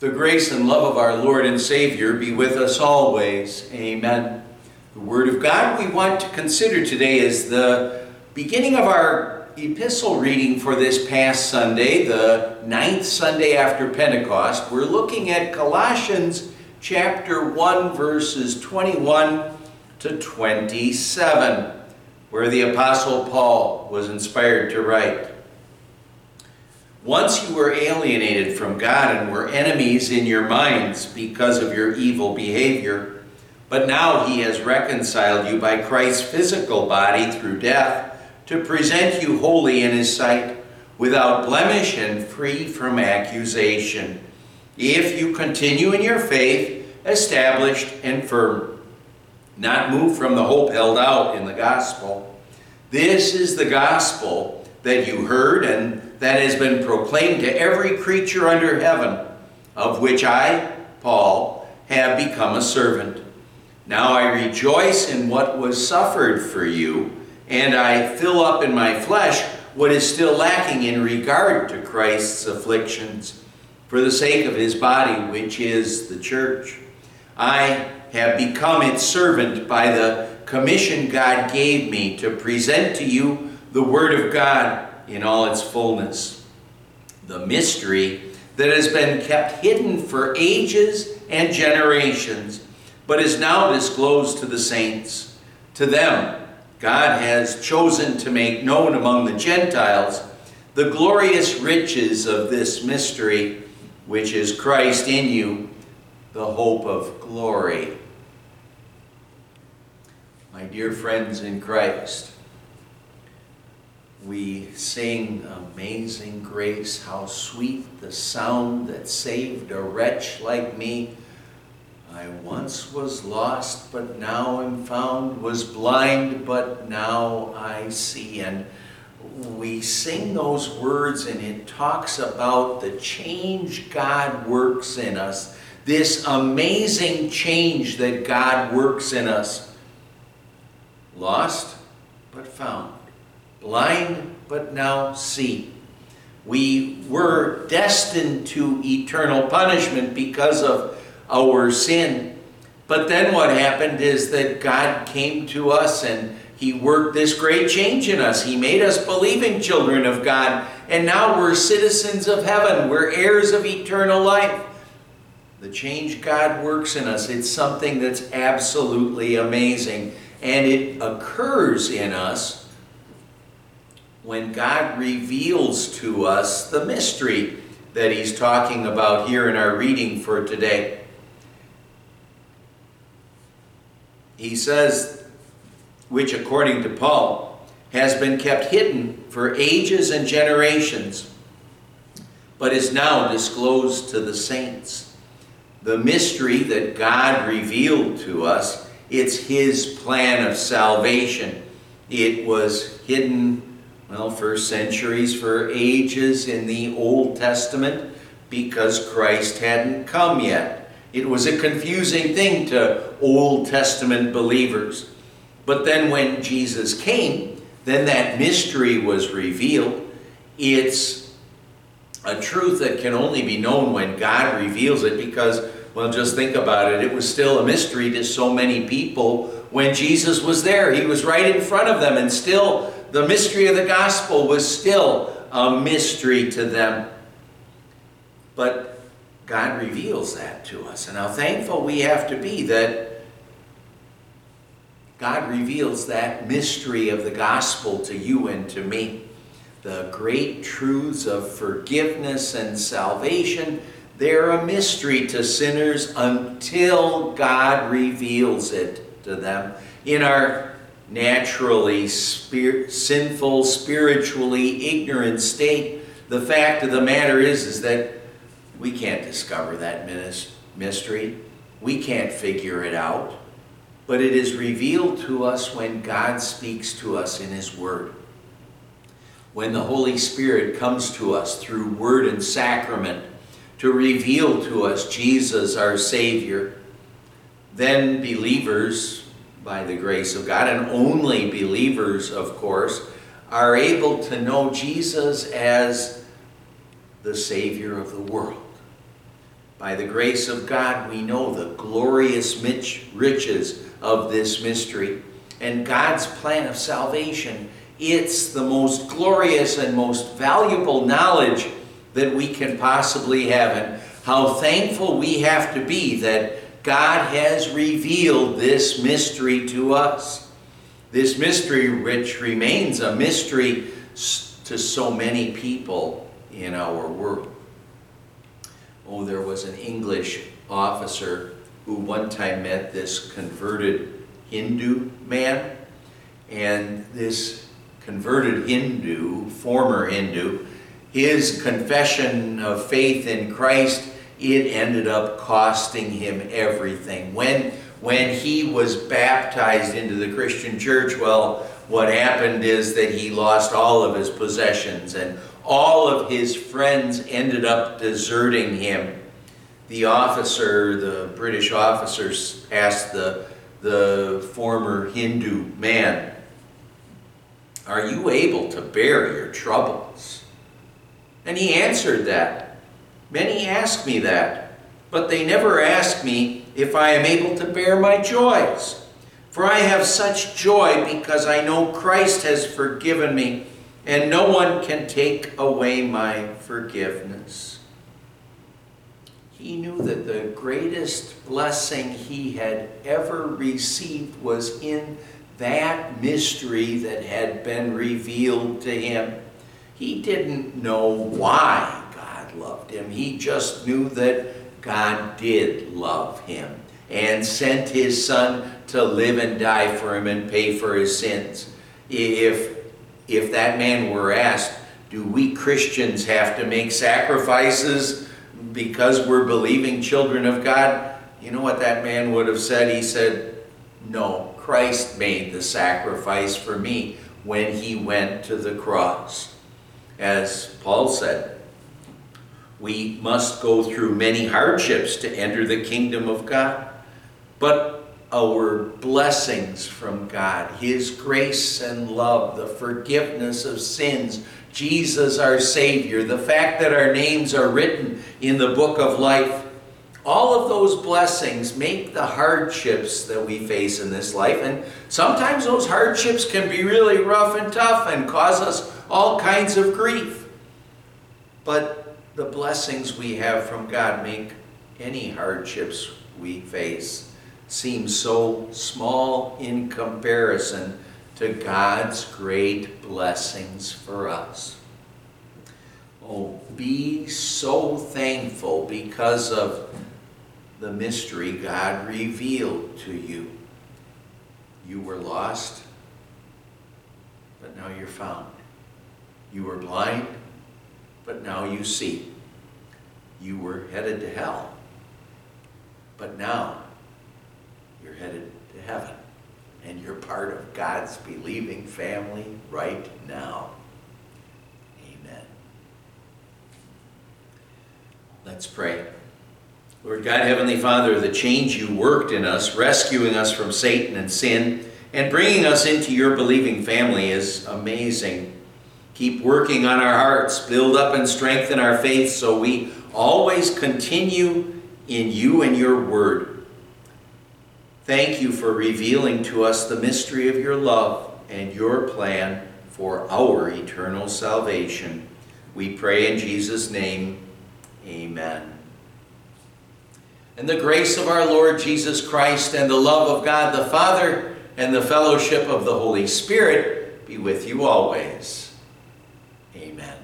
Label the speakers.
Speaker 1: The grace and love of our Lord and Savior be with us always. Amen. The Word of God we want to consider today is the beginning of our epistle reading for this past Sunday, the ninth Sunday after Pentecost. We're looking at Colossians chapter 1, verses 21 to 27, where the Apostle Paul was inspired to write. Once you were alienated from God and were enemies in your minds because of your evil behavior, but now he has reconciled you by Christ's physical body through death to present you holy in his sight, without blemish and free from accusation. If you continue in your faith, established and firm, not moved from the hope held out in the gospel. This is the gospel that you heard and that has been proclaimed to every creature under heaven, of which I, Paul, have become a servant. Now I rejoice in what was suffered for you, and I fill up in my flesh what is still lacking in regard to Christ's afflictions, for the sake of his body, which is the church. I have become its servant by the commission God gave me to present to you the Word of God in all its fullness. The mystery that has been kept hidden for ages and generations, but is now disclosed to the saints. To them, God has chosen to make known among the Gentiles the glorious riches of this mystery, which is Christ in you, the hope of glory. My dear friends in Christ, we sing Amazing Grace, how sweet the sound that saved a wretch like me. I once was lost, but now am found, was blind, but now I see. And we sing those words, and it talks about the change God works in us, this amazing change that God works in us. Lost, but found blind but now see. We were destined to eternal punishment because of our sin. But then what happened is that God came to us and He worked this great change in us. He made us believing children of God. And now we're citizens of heaven. We're heirs of eternal life. The change God works in us, it's something that's absolutely amazing. And it occurs in us when God reveals to us the mystery that he's talking about here in our reading for today. He says, which according to Paul, has been kept hidden for ages and generations, but is now disclosed to the saints. The mystery that God revealed to us, it's his plan of salvation. It was hidden well, for centuries, for ages in the Old Testament, because Christ hadn't come yet. It was a confusing thing to Old Testament believers. But then when Jesus came, then that mystery was revealed. It's a truth that can only be known when God reveals it because, well, just think about it. It was still a mystery to so many people when Jesus was there. He was right in front of them and still the mystery of the gospel was still a mystery to them. But God reveals that to us. And how thankful we have to be that God reveals that mystery of the gospel to you and to me. The great truths of forgiveness and salvation, they're a mystery to sinners until God reveals it to them. In our naturally spir sinful, spiritually ignorant state, the fact of the matter is, is that we can't discover that mystery. We can't figure it out. But it is revealed to us when God speaks to us in His Word. When the Holy Spirit comes to us through Word and Sacrament to reveal to us Jesus, our Savior, then believers by the grace of God, and only believers, of course, are able to know Jesus as the Savior of the world. By the grace of God, we know the glorious riches of this mystery and God's plan of salvation. It's the most glorious and most valuable knowledge that we can possibly have. And how thankful we have to be that God has revealed this mystery to us. This mystery, which remains a mystery to so many people in our world. Oh, there was an English officer who one time met this converted Hindu man. And this converted Hindu, former Hindu, his confession of faith in Christ, it ended up costing him everything. When, when he was baptized into the Christian church, well, what happened is that he lost all of his possessions and all of his friends ended up deserting him. The officer, the British officers, asked the, the former Hindu man, Are you able to bear your troubles? And he answered that. Many ask me that, but they never ask me if I am able to bear my joys. For I have such joy because I know Christ has forgiven me, and no one can take away my forgiveness. He knew that the greatest blessing he had ever received was in that mystery that had been revealed to him. He didn't know why loved him. He just knew that God did love him and sent his son to live and die for him and pay for his sins. If, if that man were asked, do we Christians have to make sacrifices because we're believing children of God? You know what that man would have said? He said, no, Christ made the sacrifice for me when he went to the cross. As Paul said, we must go through many hardships to enter the kingdom of God. But our blessings from God, His grace and love, the forgiveness of sins, Jesus our Savior, the fact that our names are written in the book of life, all of those blessings make the hardships that we face in this life. And sometimes those hardships can be really rough and tough and cause us all kinds of grief. But the blessings we have from God make any hardships we face seem so small in comparison to God's great blessings for us. Oh, be so thankful because of the mystery God revealed to you. You were lost, but now you're found. You were blind, but now you see. You were headed to hell, but now you're headed to heaven. And you're part of God's believing family right now. Amen. Let's pray. Lord God, Heavenly Father, the change you worked in us, rescuing us from Satan and sin, and bringing us into your believing family is amazing. Keep working on our hearts, build up and strengthen our faith so we always continue in you and your word. Thank you for revealing to us the mystery of your love and your plan for our eternal salvation. We pray in Jesus' name, amen. And the grace of our Lord Jesus Christ and the love of God the Father and the fellowship of the Holy Spirit be with you always. Amen.